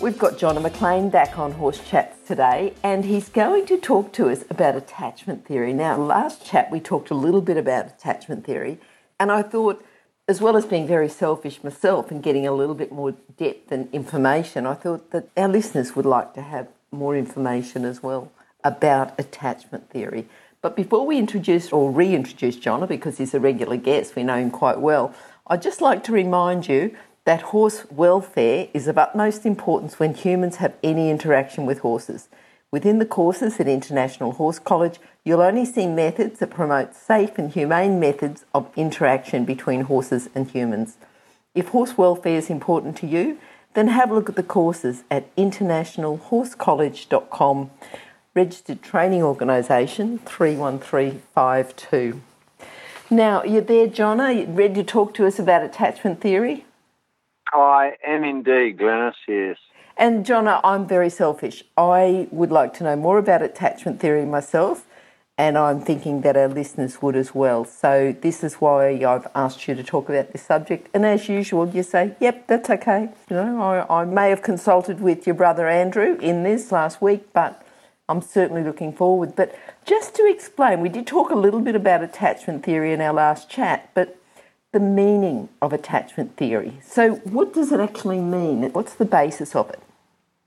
We've got Jonna McLean back on Horse Chats today, and he's going to talk to us about attachment theory. Now, last chat we talked a little bit about attachment theory, and I thought as well as being very selfish myself and getting a little bit more depth and information, I thought that our listeners would like to have more information as well about attachment theory. But before we introduce or reintroduce Jonna, because he's a regular guest, we know him quite well, I'd just like to remind you that horse welfare is of utmost importance when humans have any interaction with horses. Within the courses at International Horse College, you'll only see methods that promote safe and humane methods of interaction between horses and humans. If horse welfare is important to you, then have a look at the courses at internationalhorsecollege.com, registered training organisation 31352. Now, you're there, Jonna. Are you ready to talk to us about attachment theory? I am indeed, Glenys, yes. And Jonna, I'm very selfish. I would like to know more about attachment theory myself, and I'm thinking that our listeners would as well. So this is why I've asked you to talk about this subject. And as usual, you say, "Yep, that's okay." You know, I, I may have consulted with your brother Andrew in this last week, but I'm certainly looking forward. But just to explain, we did talk a little bit about attachment theory in our last chat, but the meaning of attachment theory. So, what does it actually mean? What's the basis of it?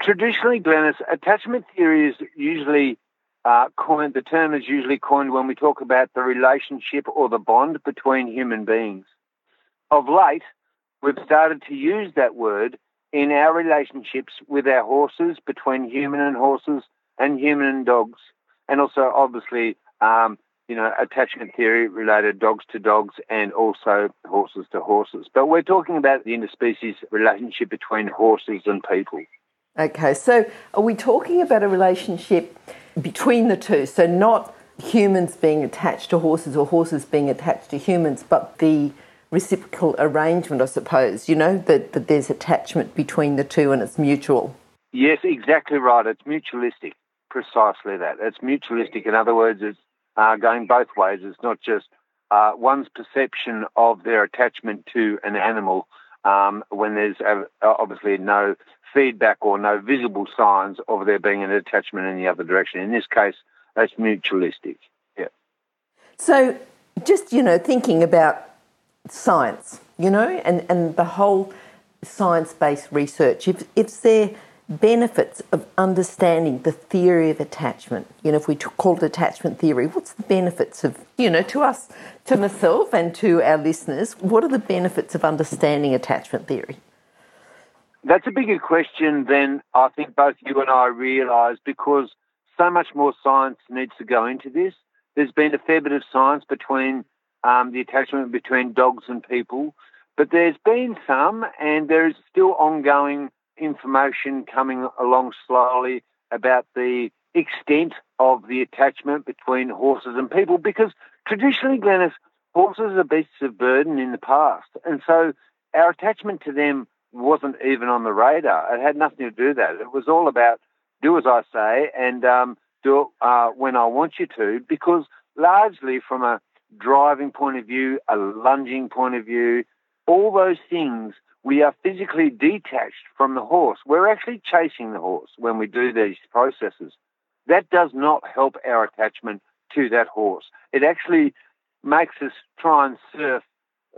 Traditionally, Glenys, attachment theory is usually uh, coined, the term is usually coined when we talk about the relationship or the bond between human beings. Of late, we've started to use that word in our relationships with our horses, between human and horses, and human and dogs, and also obviously, um, you know, attachment theory related dogs to dogs and also horses to horses. But we're talking about the interspecies relationship between horses and people. Okay, so are we talking about a relationship between the two? So not humans being attached to horses or horses being attached to humans, but the reciprocal arrangement, I suppose, you know, that, that there's attachment between the two and it's mutual. Yes, exactly right. It's mutualistic, precisely that. It's mutualistic. In other words, it's uh, going both ways. It's not just uh, one's perception of their attachment to an animal um, when there's uh, obviously no feedback or no visible signs of there being an attachment in the other direction. In this case, that's mutualistic. Yeah. So, just you know, thinking about science, you know, and, and the whole science-based research. If if there benefits of understanding the theory of attachment, you know, if we call it attachment theory, what's the benefits of you know to us, to myself, and to our listeners? What are the benefits of understanding attachment theory? That's a bigger question than I think both you and I realise because so much more science needs to go into this. There's been a fair bit of science between um, the attachment between dogs and people, but there's been some, and there is still ongoing information coming along slowly about the extent of the attachment between horses and people because traditionally, Glenys, horses are beasts of burden in the past. And so our attachment to them wasn't even on the radar. It had nothing to do with that. It was all about do as I say and um, do it uh, when I want you to, because largely from a driving point of view, a lunging point of view, all those things, we are physically detached from the horse. We're actually chasing the horse when we do these processes. That does not help our attachment to that horse. It actually makes us try and surf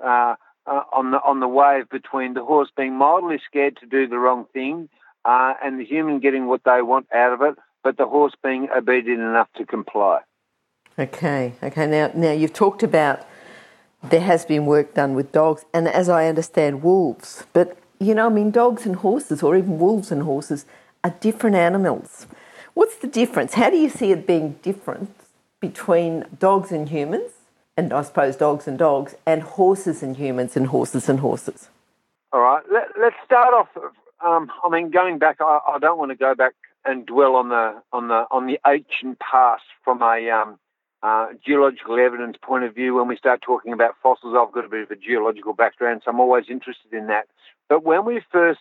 uh, uh, on the on the wave between the horse being mildly scared to do the wrong thing uh, and the human getting what they want out of it, but the horse being obedient enough to comply. Okay, okay. Now, now you've talked about there has been work done with dogs, and as I understand, wolves. But you know, I mean, dogs and horses, or even wolves and horses, are different animals. What's the difference? How do you see it being different between dogs and humans? and I suppose dogs and dogs, and horses and humans, and horses and horses. All right, Let, us start off. Um, I mean, going back, I, I, don't want to go back and dwell on the on the on the ancient past from a um, uh, geological evidence point of view, when we start talking about fossils, I've got a bit of a geological background, so I'm always interested in that. But when we first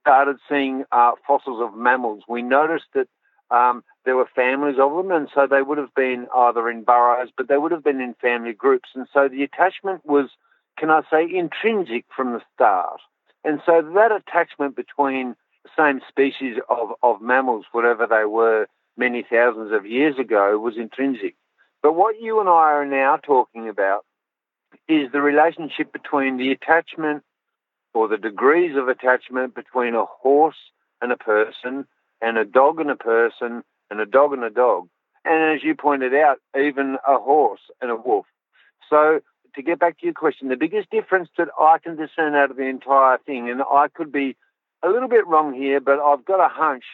started seeing uh, fossils of mammals, we noticed that um, there were families of them, and so they would have been either in burrows, but they would have been in family groups. And so the attachment was, can I say, intrinsic from the start. And so that attachment between the same species of, of mammals, whatever they were many thousands of years ago, was intrinsic. But what you and I are now talking about is the relationship between the attachment or the degrees of attachment between a horse and a person and a dog and a person and a dog and a dog. And as you pointed out, even a horse and a wolf. So to get back to your question, the biggest difference that I can discern out of the entire thing, and I could be a little bit wrong here, but I've got a hunch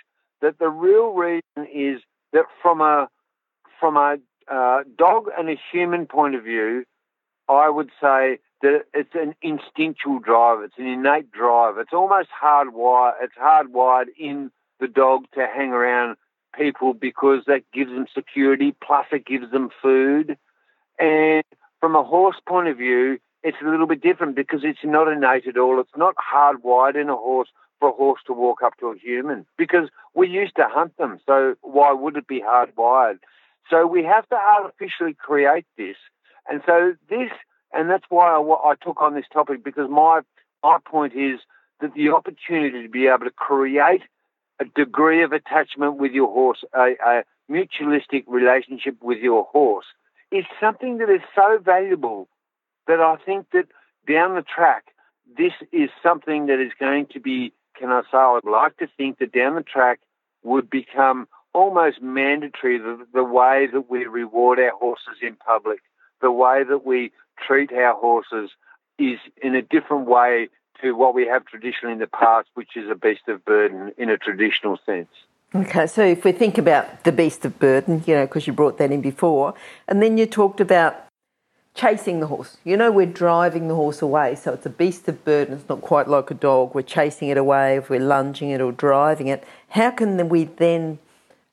that the real reason is that from a from a uh, dog and a human point of view, I would say that it's an instinctual drive. It's an innate drive. It's almost hardwired. It's hardwired in the dog to hang around people because that gives them security. Plus, it gives them food. And from a horse point of view, it's a little bit different because it's not innate at all. It's not hardwired in a horse for a horse to walk up to a human because we used to hunt them. So why would it be hardwired? So we have to artificially create this. And so this, and that's why I, I took on this topic because my my point is that the opportunity to be able to create a degree of attachment with your horse, a, a mutualistic relationship with your horse, is something that is so valuable that I think that down the track, this is something that is going to be, can I say, I would like to think that down the track would become almost mandatory the, the way that we reward our horses in public, the way that we treat our horses is in a different way to what we have traditionally in the past, which is a beast of burden in a traditional sense. Okay, so if we think about the beast of burden, you know, because you brought that in before, and then you talked about chasing the horse. You know, we're driving the horse away, so it's a beast of burden. It's not quite like a dog. We're chasing it away, if we're lunging it or driving it. How can we then,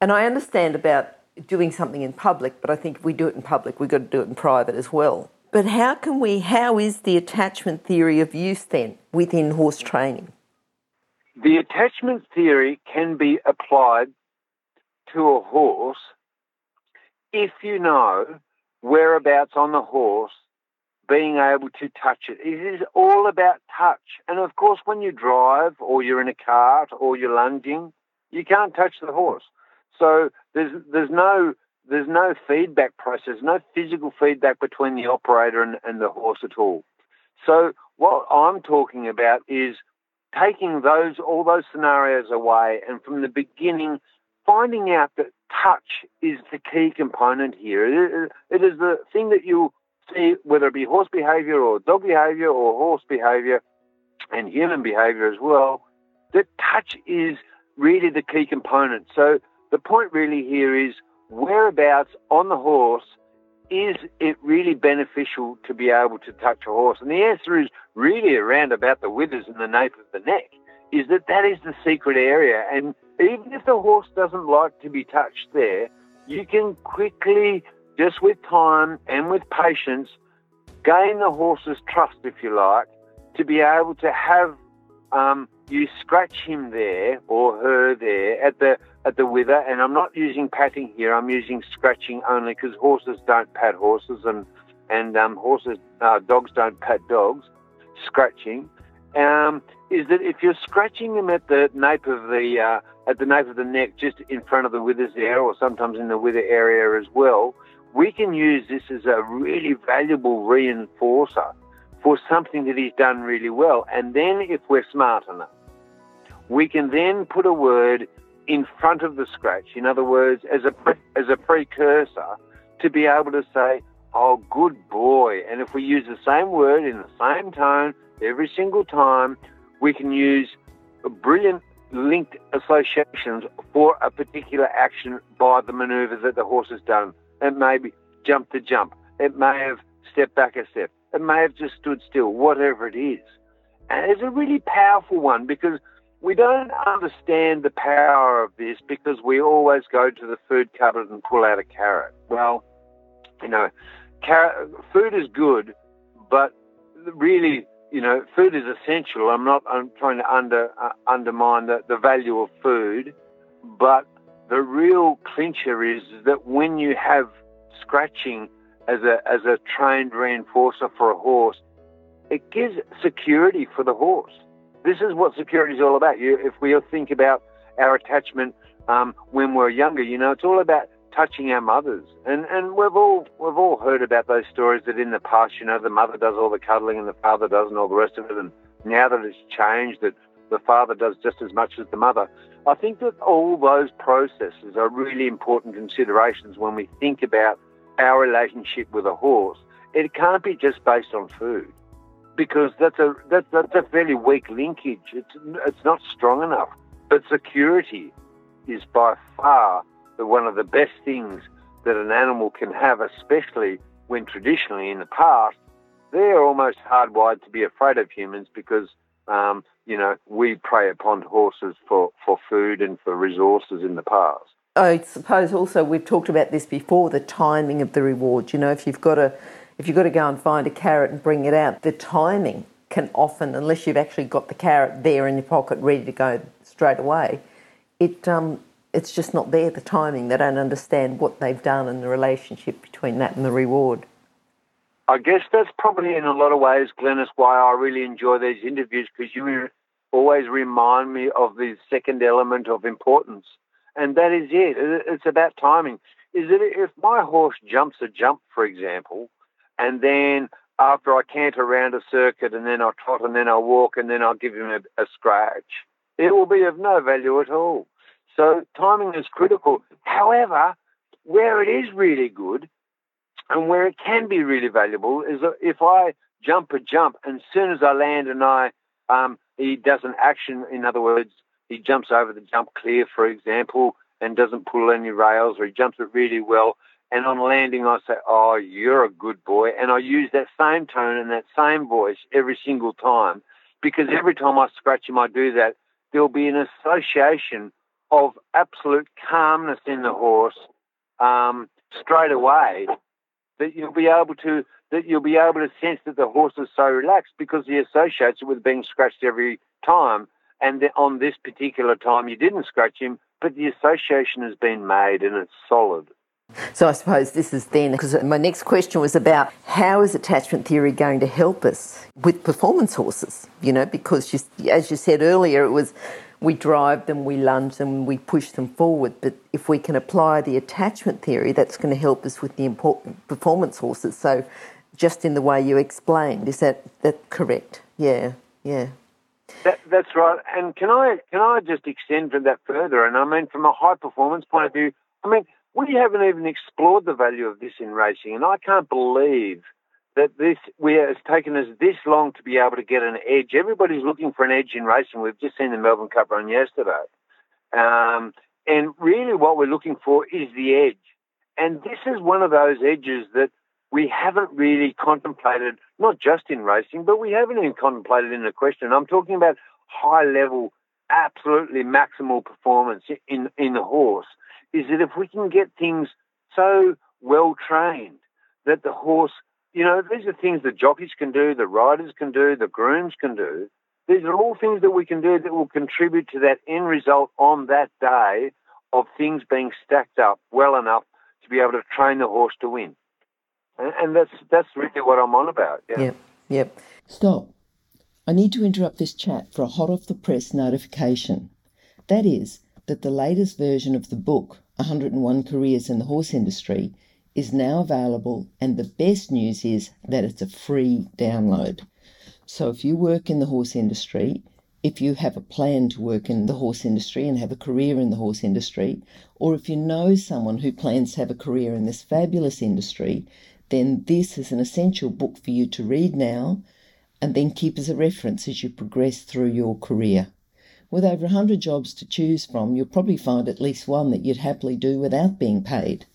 and I understand about doing something in public, but I think if we do it in public, we've got to do it in private as well. But how can we, how is the attachment theory of use then within horse training? The attachment theory can be applied to a horse if you know whereabouts on the horse being able to touch it. It is all about touch. And of course, when you drive or you're in a cart or you're lunging, you can't touch the horse. So there's there's no there's no feedback process, no physical feedback between the operator and, and the horse at all. So what I'm talking about is taking those all those scenarios away and from the beginning finding out that touch is the key component here. it, is the thing that you see, whether it be horse behavior or dog behavior or horse behavior and human behavior as well, that touch is really the key component. So the point really here is whereabouts on the horse is it really beneficial to be able to touch a horse? And the answer is really around about the withers and the nape of the neck, is that that is the secret area. And even if the horse doesn't like to be touched there, you can quickly, just with time and with patience, gain the horse's trust, if you like, to be able to have um, you scratch him there or her there at the at the wither, and I'm not using patting here. I'm using scratching only because horses don't pat horses, and and um, horses uh, dogs don't pat dogs. Scratching um, is that if you're scratching them at the nape of the uh, at the nape of the neck, just in front of the withers there, or sometimes in the wither area as well, we can use this as a really valuable reinforcer for something that he's done really well. And then, if we're smart enough, we can then put a word in front of the scratch. In other words, as a as a precursor to be able to say, "Oh, good boy." And if we use the same word in the same tone every single time, we can use brilliant linked associations for a particular action by the maneuver that the horse has done. It may be jump to jump. It may have stepped back a step. It may have just stood still, whatever it is. And it's a really powerful one because we don't understand the power of this because we always go to the food cupboard and pull out a carrot. Well, you know, food is good, but really, you know, food is essential. I'm not. I'm trying to under uh, undermine the, the value of food, but the real clincher is that when you have scratching as a as a trained reinforcer for a horse, it gives security for the horse. This is what security is all about. You, if we think about our attachment um, when we're younger, you know, it's all about touching our mothers. And and we've all we've all heard about those stories that in the past, you know, the mother does all the cuddling and the father doesn't all the rest of it. And now that it's changed, that the father does just as much as the mother. I think that all those processes are really important considerations when we think about our relationship with a horse. It can't be just based on food because that's a that, that's a fairly weak linkage. It's it's not strong enough. But security is by far the, one of the best things that an animal can have, especially when traditionally in the past they're almost hardwired to be afraid of humans because um, you know we prey upon horses for, for food and for resources in the past. I suppose also we've talked about this before the timing of the reward. You know, if you've got to if you've got to go and find a carrot and bring it out, the timing can often, unless you've actually got the carrot there in your pocket ready to go straight away, it um, it's just not there. The timing, they don't understand what they've done and the relationship between that and the reward. I guess that's probably in a lot of ways, Glenys, why I really enjoy these interviews because you always remind me of the second element of importance, and that is it. It's about timing. Is that if my horse jumps a jump, for example, and then after I canter around a circuit and then I trot and then I walk and then I'll give him a, a scratch, it will be of no value at all. So timing is critical. However, where it is really good and where it can be really valuable is if I jump a jump and as soon as I land and I um, he does an action, in other words, he jumps over the jump clear, for example, and doesn't pull any rails, or he jumps it really well, and on landing, I say, Oh, you're a good boy. And I use that same tone and that same voice every single time because every time I scratch him, I do that. There'll be an association of absolute calmness in the horse um, straight away that you'll be able to that you'll be able to sense that the horse is so relaxed because he associates it with being scratched every time. And on this particular time, you didn't scratch him, but the association has been made and it's solid. So I suppose this is then, because my next question was about how is attachment theory going to help us with performance horses? You know, because you, as you said earlier, it was we drive them, we lunge them, we push them forward. But if we can apply the attachment theory, that's going to help us with the important performance horses. So just in the way you explained, is that that correct? Yeah, yeah. That, that's right. And can I can I just extend from that further? And I mean, from a high performance point of view, I mean we haven't even explored the value of this in racing, and I can't believe that this we it's taken us this long to be able to get an edge. Everybody's looking for an edge in racing. We've just seen the Melbourne Cup run yesterday, um, and really what we're looking for is the edge. And this is one of those edges that we haven't really contemplated, not just in racing, but we haven't even contemplated in the question. I'm talking about high level, absolutely maximal performance in in the horse is that if we can get things so well trained that the horse, you know, these are things the jockeys can do, the riders can do, the grooms can do. These are all things that we can do that will contribute to that end result on that day of things being stacked up well enough to be able to train the horse to win. And, and that's that's really what I'm on about. Yeah. Yep. Yep. Stop. I need to interrupt this chat for a hot off the press notification. That is, that the latest version of the book, 101 Careers in the Horse Industry, is now available, and the best news is that it's a free download. So if you work in the horse industry, if you have a plan to work in the horse industry and have a career in the horse industry, or if you know someone who plans to have a career in this fabulous industry, then this is an essential book for you to read now and then keep as a reference as you progress through your career. With over 100 jobs to choose from, you'll probably find at least one that you'd happily do without being paid.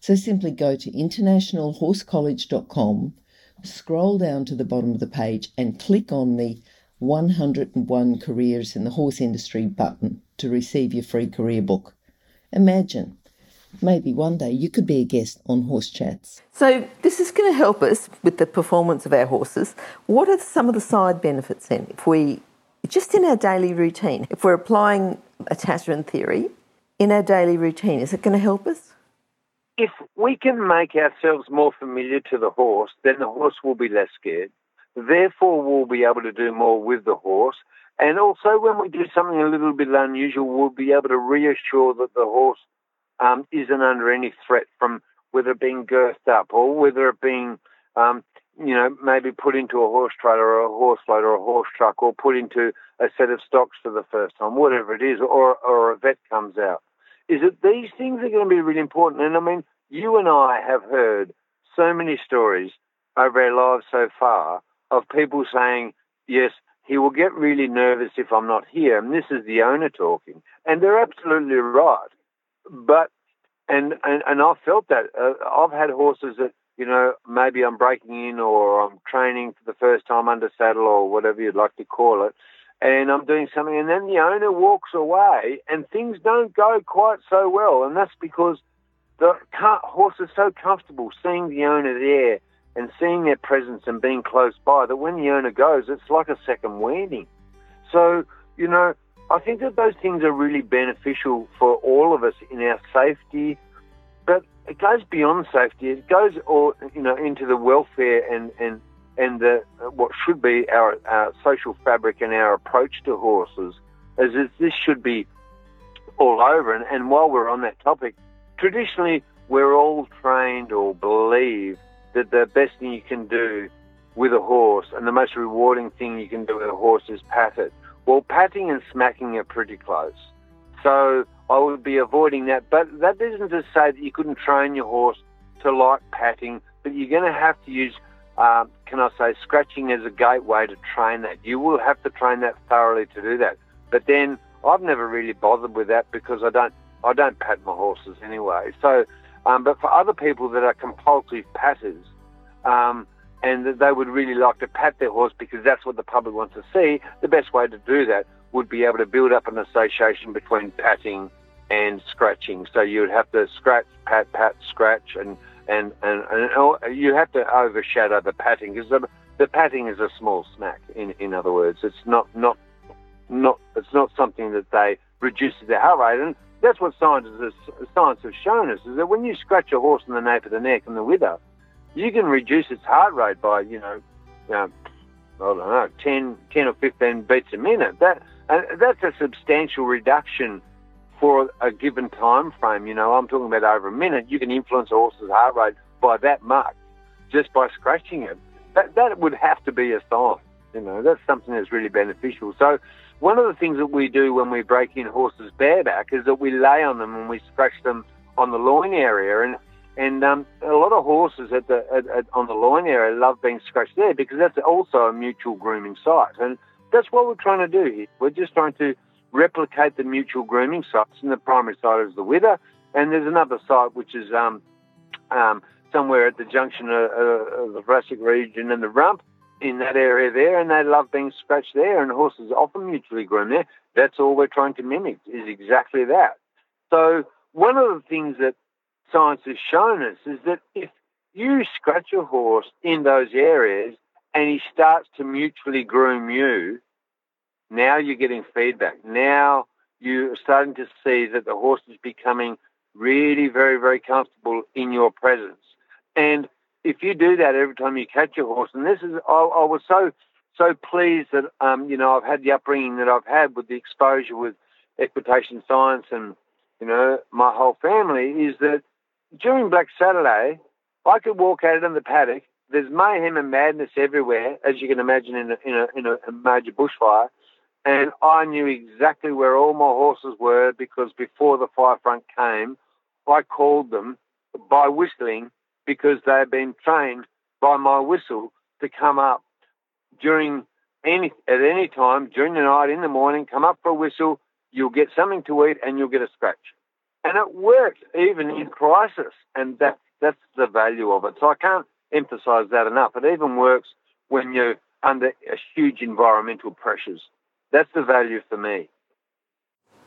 So simply go to internationalhorsecollege.com, scroll down to the bottom of the page, and click on the 101 Careers in the Horse Industry button to receive your free career book. Imagine maybe one day you could be a guest on Horse Chats. So, this is going to help us with the performance of our horses. What are some of the side benefits then? If we, just in our daily routine, if we're applying a attachment theory in our daily routine, is it going to help us? If we can make ourselves more familiar to the horse, then the horse will be less scared. Therefore, we'll be able to do more with the horse. And also, when we do something a little bit unusual, we'll be able to reassure that the horse um, isn't under any threat from whether it being girthed up or whether it being, um, you know, maybe put into a horse trailer or a horse float or a horse truck or put into a set of stocks for the first time, whatever it is, or, or a vet comes out. Is that these things are going to be really important. And I mean, you and I have heard so many stories over our lives so far of people saying, yes, he will get really nervous if I'm not here. And this is the owner talking. And they're absolutely right. But, and, and, and I've felt that. Uh, I've had horses that, you know, maybe I'm breaking in or I'm training for the first time under saddle or whatever you'd like to call it. And I'm doing something, and then the owner walks away, and things don't go quite so well. And that's because the horse is so comfortable seeing the owner there and seeing their presence and being close by that when the owner goes, it's like a second wedding. So, you know, I think that those things are really beneficial for all of us in our safety, but it goes beyond safety. It goes all, you know, into the welfare and, and, and the, what should be our, our social fabric and our approach to horses, as this should be all over. And, and while we're on that topic, traditionally we're all trained or believe that the best thing you can do with a horse and the most rewarding thing you can do with a horse is pat it. Well, patting and smacking are pretty close. So I would be avoiding that. But that isn't to say that you couldn't train your horse to like patting, but you're going to have to use, uh, can I say, scratching as a gateway to train that. You will have to train that thoroughly to do that. But then I've never really bothered with that because I don't, I don't pat my horses anyway. So um, but for other people that are compulsive patters, um, and that they would really like to pat their horse because that's what the public wants to see, the best way to do that would be able to build up an association between patting and scratching. So you would have to scratch, pat, pat, scratch, and and and, and you have to overshadow the patting because the, the patting is a small smack. In in other words, it's not not not it's not something that they reduces their heart rate. And that's what science, science has shown us, is that when you scratch a horse in the nape of the neck and the wither, you can reduce its heart rate by, you know, you know I don't know, 10, 10 or 15 beats a minute. That, and that's a substantial reduction for a given time frame. You know, I'm talking about over a minute. You can influence a horse's heart rate by that much just by scratching it. That, that would have to be a sign. You know, that's something that's really beneficial. So one of the things that we do when we break in horses bareback is that we lay on them and we scratch them on the loin area. And and um, a lot of horses at the at, at, on the loin area love being scratched there because that's also a mutual grooming site. And that's what we're trying to do here. We're just trying to replicate the mutual grooming sites. And the primary site is the wither, and there's another site which is um, um, somewhere at the junction of, of the thoracic region and the rump in that area there, and they love being scratched there, and horses often mutually groom there. That's all we're trying to mimic is exactly that. So one of the things that science has shown us is that if you scratch a horse in those areas and he starts to mutually groom you, now you're getting feedback. Now you're starting to see that the horse is becoming really very, very comfortable in your presence. And if you do that every time you catch a horse, and this is, I, I was so so pleased that um, you know I've had the upbringing that I've had with the exposure with equitation science and you know my whole family is that during Black Saturday I could walk out in the paddock. There's mayhem and madness everywhere, as you can imagine in a, in a, in a major bushfire, and I knew exactly where all my horses were because before the fire front came, I called them by whistling because they have been trained by my whistle to come up during any at any time during the night in the morning. Come up for a whistle. You'll get something to eat and you'll get a scratch. And it works even in crisis, and that's that's the value of it. So I can't emphasise that enough. It even works when you're under huge environmental pressures. That's the value for me.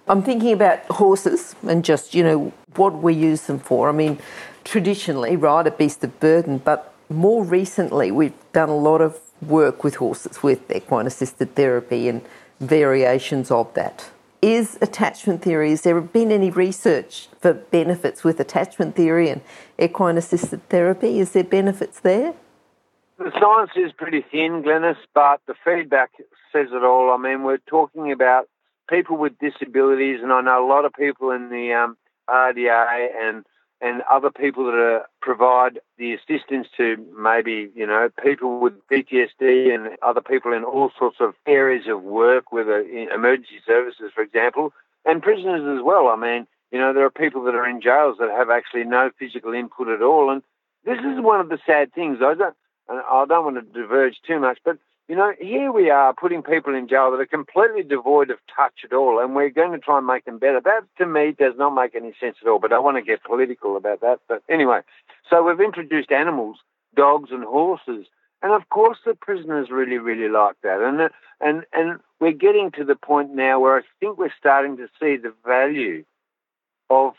I'm thinking about horses and just, you know, what we use them for. I mean, traditionally, right, a beast of burden, but more recently, we've done a lot of work with horses with equine assisted therapy and variations of that. Is attachment theory, has there been any research for benefits with attachment theory and equine assisted therapy? Is there benefits there? The science is pretty thin, Glenys, but the feedback says it all. I mean, we're talking about people with disabilities, and I know a lot of people in the um, RDA and and other people that are, provide the assistance to maybe you know people with PTSD and other people in all sorts of areas of work, whether in emergency services, for example, and prisoners as well. I mean, you know, there are people that are in jails that have actually no physical input at all, and this is one of the sad things. I don't, I don't want to diverge too much, but you know, here we are putting people in jail that are completely devoid of touch at all, and we're going to try and make them better. That, to me, does not make any sense at all, but I want to get political about that. But anyway, so we've introduced animals, dogs and horses, and of course the prisoners really, really like that. And, and, and we're getting to the point now where I think we're starting to see the value of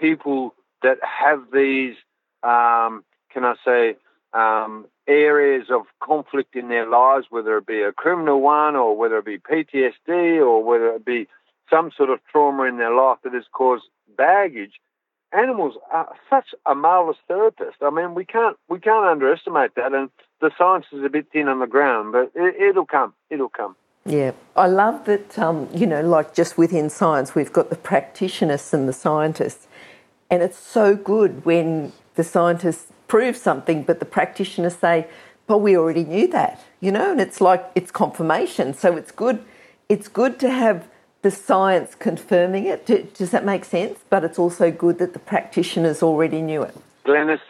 people that have these, um, can I say, um, areas of conflict in their lives, whether it be a criminal one or whether it be PTSD or whether it be some sort of trauma in their life that has caused baggage, animals are such a marvelous therapist. I mean, we can't we can't underestimate that, and the science is a bit thin on the ground, but it, will come. It'll come. Yeah, I love that. Um, you know, like just within science, we've got the practitioners and the scientists, and it's so good when the scientists prove something, but the practitioners say, "But we already knew that," you know, and it's like it's confirmation. So it's good. It's good to have the science confirming it. Does that make sense? But it's also good that the practitioners already knew it. Glenys,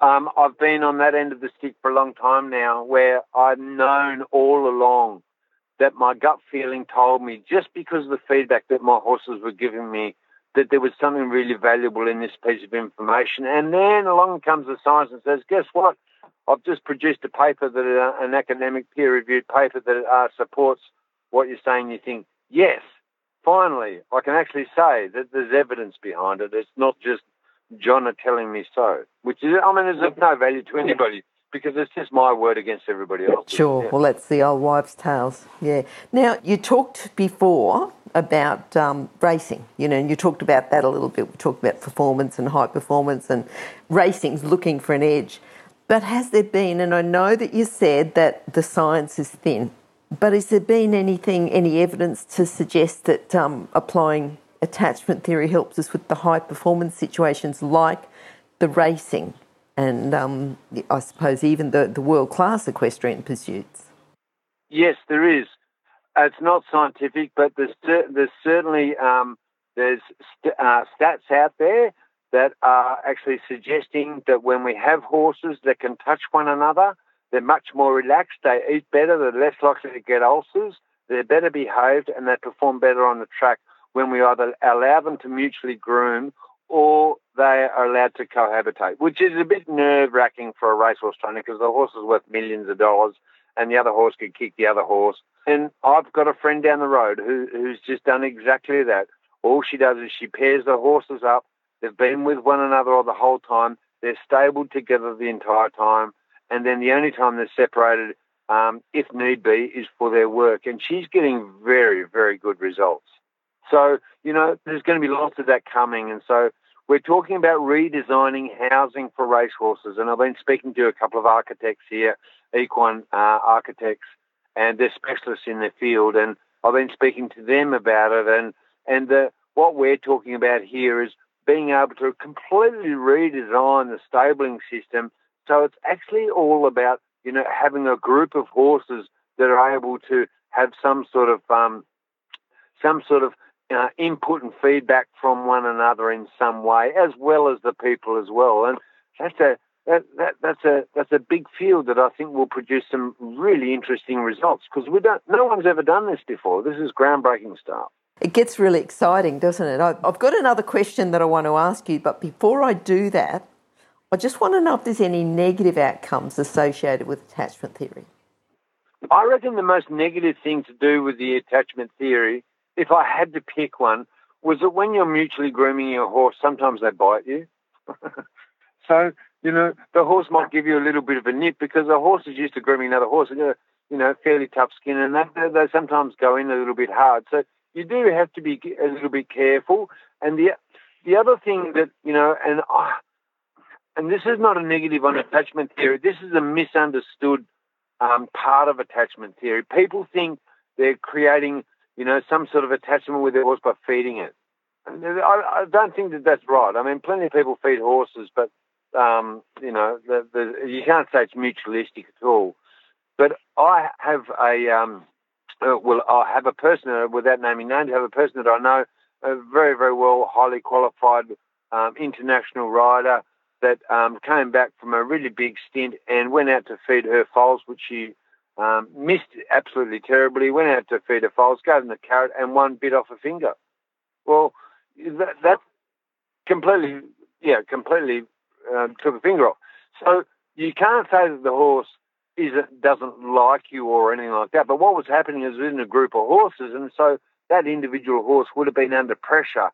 um, I've been on that end of the stick for a long time now, where I've known all along that my gut feeling told me just because of the feedback that my horses were giving me that there was something really valuable in this piece of information. And then along comes the science and says, guess what? I've just produced a paper that uh, an academic peer-reviewed paper that uh, supports what you're saying. You think, yes, finally, I can actually say that there's evidence behind it. It's not just John are telling me so, which is, I mean, is of no value to anybody because it's just my word against everybody else. Sure. Yeah. Well, that's the old wives' tales. Yeah. Now, you talked before about um, racing, you know, and you talked about that a little bit. We talked about performance and high performance and racing's looking for an edge. But has there been, and I know that you said that the science is thin, but has there been anything, any evidence to suggest that um, applying attachment theory helps us with the high performance situations like the racing and um, I suppose even the, the world class equestrian pursuits? Yes, there is. It's not scientific, but there's, there's certainly um, there's st- uh, stats out there that are actually suggesting that when we have horses that can touch one another, they're much more relaxed, they eat better, they're less likely to get ulcers, they're better behaved, and they perform better on the track when we either allow them to mutually groom or they are allowed to cohabitate, which is a bit nerve wracking for a racehorse trainer because the horse is worth millions of dollars and the other horse could kick the other horse. And I've got a friend down the road who, who's just done exactly that. All she does is she pairs the horses up. They've been with one another all the whole time. They're stabled together the entire time. And then the only time they're separated, um, if need be, is for their work. And she's getting very, very good results. So, you know, there's going to be lots of that coming. And so we're talking about redesigning housing for racehorses. And I've been speaking to a couple of architects here, equine uh, architects, and they're specialists in their field. And I've been speaking to them about it. And, and the, what we're talking about here is being able to completely redesign the stabling system. So it's actually all about, you know, having a group of horses that are able to have some sort of um, some sort of uh, input and feedback from one another in some way, as well as the people as well. And that's a that, that, that's a that's a big field that I think will produce some really interesting results because we don't no one's ever done this before. This is groundbreaking stuff. It gets really exciting, doesn't it? I've got another question that I want to ask you, but before I do that, I just want to know if there's any negative outcomes associated with attachment theory. I reckon the most negative thing to do with the attachment theory if I had to pick one, was that when you're mutually grooming your horse, sometimes they bite you. so, you know, the horse might give you a little bit of a nip because the horse is used to grooming another horse they're, you know, fairly tough skin and they, they sometimes go in a little bit hard. So you do have to be a little bit careful. And the the other thing that, you know, and uh, and this is not a negative on attachment theory, this is a misunderstood um, part of attachment theory. People think they're creating, you know, some sort of attachment with their horse by feeding it. I, I don't think that that's right. I mean, plenty of people feed horses, but um, you know, the, the, you can't say it's mutualistic at all. But I have a um, uh, well, I have a person uh, without naming names. I have a person that I know, a very very well, highly qualified um, international rider that um, came back from a really big stint and went out to feed her foals, which she um, missed absolutely terribly. Went out to feed her foals, gave them the carrot, and one bit off a finger. Well, that, that completely, yeah, completely uh, took a finger off. So you can't say that the horse is doesn't like you or anything like that. But what was happening is in a group of horses, and so that individual horse would have been under pressure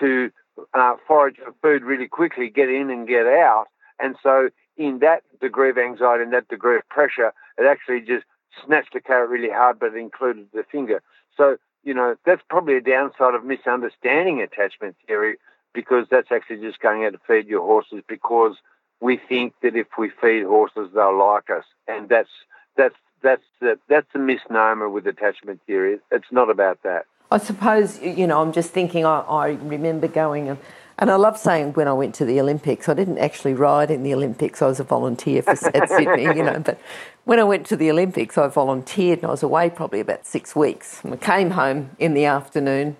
to uh, forage for food really quickly, get in and get out. And so, in that degree of anxiety and that degree of pressure, it actually just snatched the carrot really hard, but it included the finger. So, you know, that's probably a downside of misunderstanding attachment theory because that's actually just going out to feed your horses because we think that if we feed horses, they'll like us. And that's, that's, that's, the, that's a misnomer with attachment theory. It's not about that. I suppose, you know, I'm just thinking, I, I remember going and, and I love saying when I went to the Olympics, I didn't actually ride in the Olympics, I was a volunteer for at Sydney, you know, but when I went to the Olympics, I volunteered and I was away probably about six weeks. And I came home in the afternoon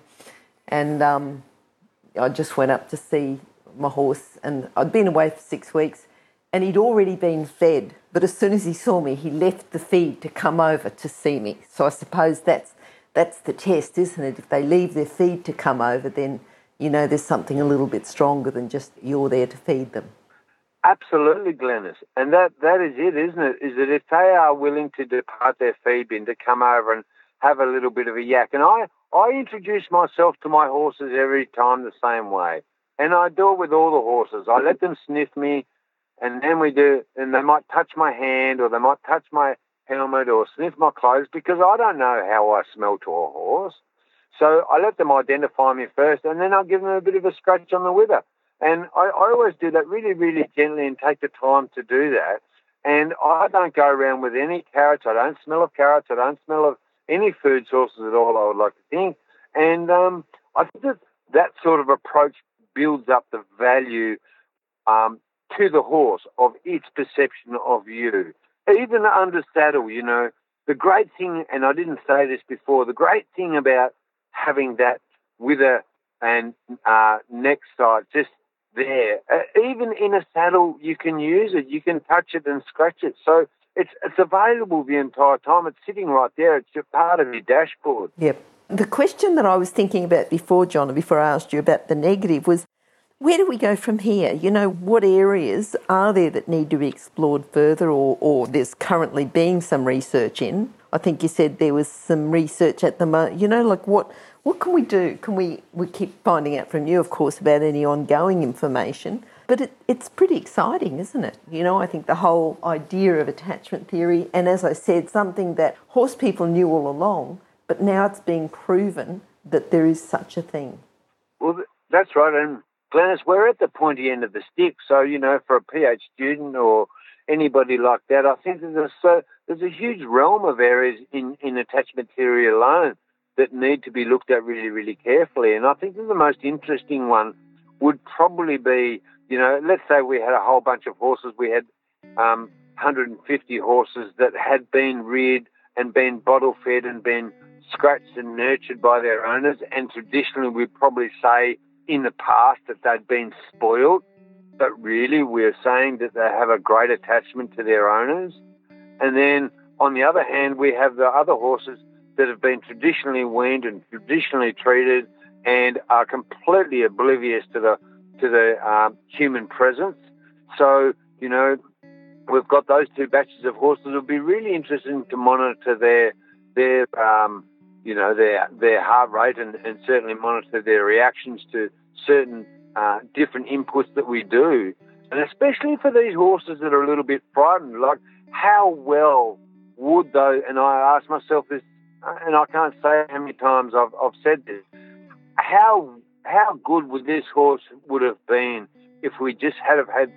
and um, I just went up to see my horse and I'd been away for six weeks and he'd already been fed. But as soon as he saw me, he left the feed to come over to see me. So I suppose that's that's the test, isn't it? If they leave their feed to come over, then you know there's something a little bit stronger than just you're there to feed them. Absolutely, Glenys. And that, that is it, isn't it? Is that if they are willing to depart their feed bin to come over and have a little bit of a yak. And I, I introduce myself to my horses every time the same way. And I do it with all the horses. I let them sniff me and then we do, and they might touch my hand or they might touch my helmet or sniff my clothes because I don't know how I smell to a horse. So I let them identify me first, and then I'll give them a bit of a scratch on the wither. And I, I always do that really, really gently and take the time to do that. And I don't go around with any carrots. I don't smell of carrots. I don't smell of any food sources at all, I would like to think. And um, I think that that sort of approach builds up the value um, to the horse of its perception of you even under saddle, you know, the great thing, and I didn't say this before, the great thing about having that wither and uh, neck side just there, uh, even in a saddle, you can use it. You can touch it and scratch it. So it's it's available the entire time. It's sitting right there. It's a part of your dashboard. Yep. The question that I was thinking about before, Jonna, and before I asked you about the negative was where do we go from here? You know, what areas are there that need to be explored further or, or there's currently being some research in? I think you said there was some research at the moment. You know, like what what can we do? Can we we keep finding out from you, of course, about any ongoing information? But it, it's pretty exciting, isn't it? You know, I think the whole idea of attachment theory, and as I said, something that horse people knew all along, but now it's being proven that there is such a thing. Well, that's right, and Glenys, we're at the pointy end of the stick. So, you know, for a PhD student or anybody like that, I think there's a, there's a huge realm of areas in, in attachment theory alone that need to be looked at really, really carefully. And I think the most interesting one would probably be, you know, let's say we had a whole bunch of horses. We had um, 150 horses that had been reared and been bottle fed and been scratched and nurtured by their owners. And traditionally, we'd probably say in the past that they'd been spoiled, but really we're saying that they have a great attachment to their owners. And then on the other hand, we have the other horses that have been traditionally weaned and traditionally treated and are completely oblivious to the to the um, human presence. So you know, we've got those two batches of horses. It'll be really interesting to monitor their their um, you know, their their heart rate and, and certainly monitor their reactions to certain uh, different inputs that we do. And especially for these horses that are a little bit frightened, like how well would though? And I ask myself this, and I can't say how many times I've, I've said this. How how good would this horse would have been if we just had have had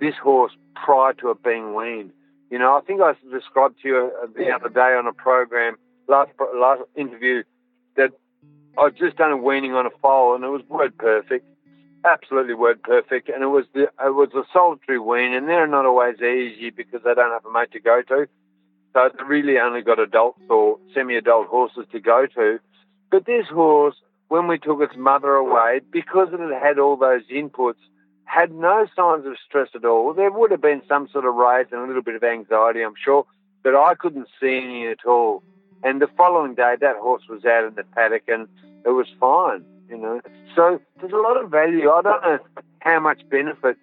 this horse prior to it being weaned? You know, I think I described to you uh, the other day on a program, last last interview, that I'd just done a weaning on a foal and it was word perfect, absolutely word perfect, and it was the it was a solitary wean, and they're not always easy because they don't have a mate to go to, so they really only got adults or semi-adult horses to go to. But this horse, when we took its mother away, because it had had all those inputs had no signs of stress at all. There would have been some sort of rage and a little bit of anxiety, I'm sure, but I couldn't see any at all. And the following day, that horse was out in the paddock and it was fine, you know. So there's a lot of value. I don't know how much benefit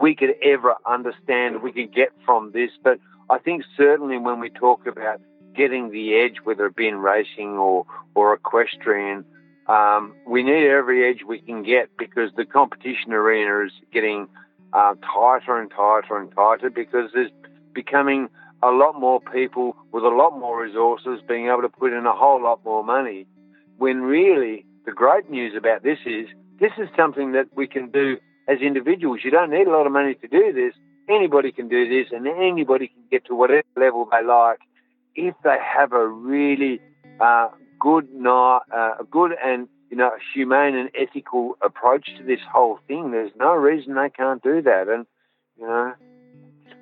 we could ever understand we could get from this, but I think certainly when we talk about getting the edge, whether it be in racing or, or equestrian, um, we need every edge we can get because the competition arena is getting uh, tighter and tighter and tighter because there's becoming a lot more people with a lot more resources being able to put in a whole lot more money. When really the great news about this is this is something that we can do as individuals. You don't need a lot of money to do this. Anybody can do this and anybody can get to whatever level they like if they have a really uh, good, not uh, good and you know humane and ethical approach to this whole thing. There's no reason they can't do that, and you know.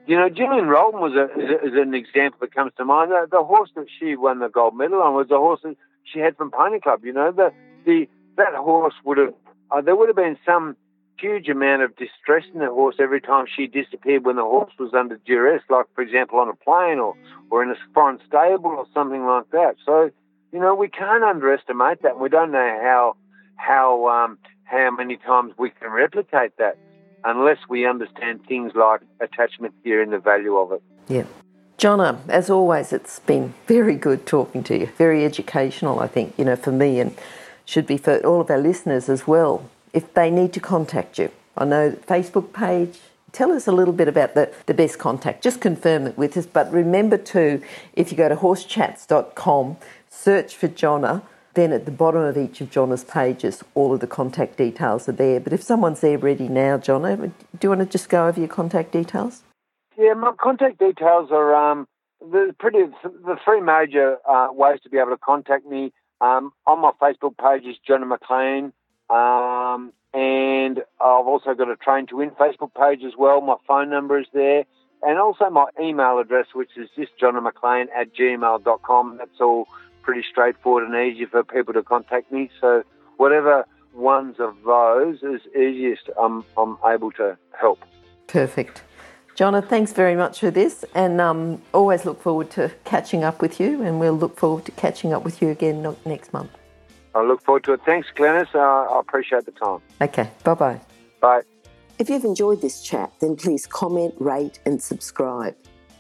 You know, Gillian Rolton was a, is, a, an example that comes to mind. The, the, horse that she won the gold medal on was a horse that she had from Pony Club. You know, the the that horse would have uh, there would have been some huge amount of distress in the horse every time she disappeared when the horse was under duress, like for example on a plane or or in a foreign stable or something like that. So you know, we can't underestimate that. We don't know how how um, how many times we can replicate that unless we understand things like attachment theory and the value of it. Yeah. Jonna, as always, it's been very good talking to you. Very educational, I think, you know, for me and should be for all of our listeners as well. If they need to contact you, I know Facebook page, tell us a little bit about the, the best contact. Just confirm it with us. But remember too, if you go to horsechats.com, search for Jonna, then at the bottom of each of Jonna's pages, all of the contact details are there. But if someone's there ready now, Jonna, do you want to just go over your contact details? Yeah, my contact details are um, the pretty the three major uh, ways to be able to contact me. Um, on my Facebook page is Jonna McLean, um, and I've also got a Train to Win Facebook page as well. My phone number is there, and also my email address, which is just jonnamclean at gmail.com. That's all pretty straightforward and easy for people to contact me. So whatever ones of those is easiest, I'm, I'm able to help. Perfect. Jonna, thanks very much for this, and um, always look forward to catching up with you, and we'll look forward to catching up with you again next month. I look forward to it. Thanks, Glenys. Uh, I appreciate the time. Okay, bye bye. Bye. If you've enjoyed this chat, then please comment, rate, and subscribe.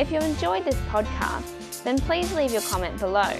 If you enjoyed this podcast, then please leave your comment below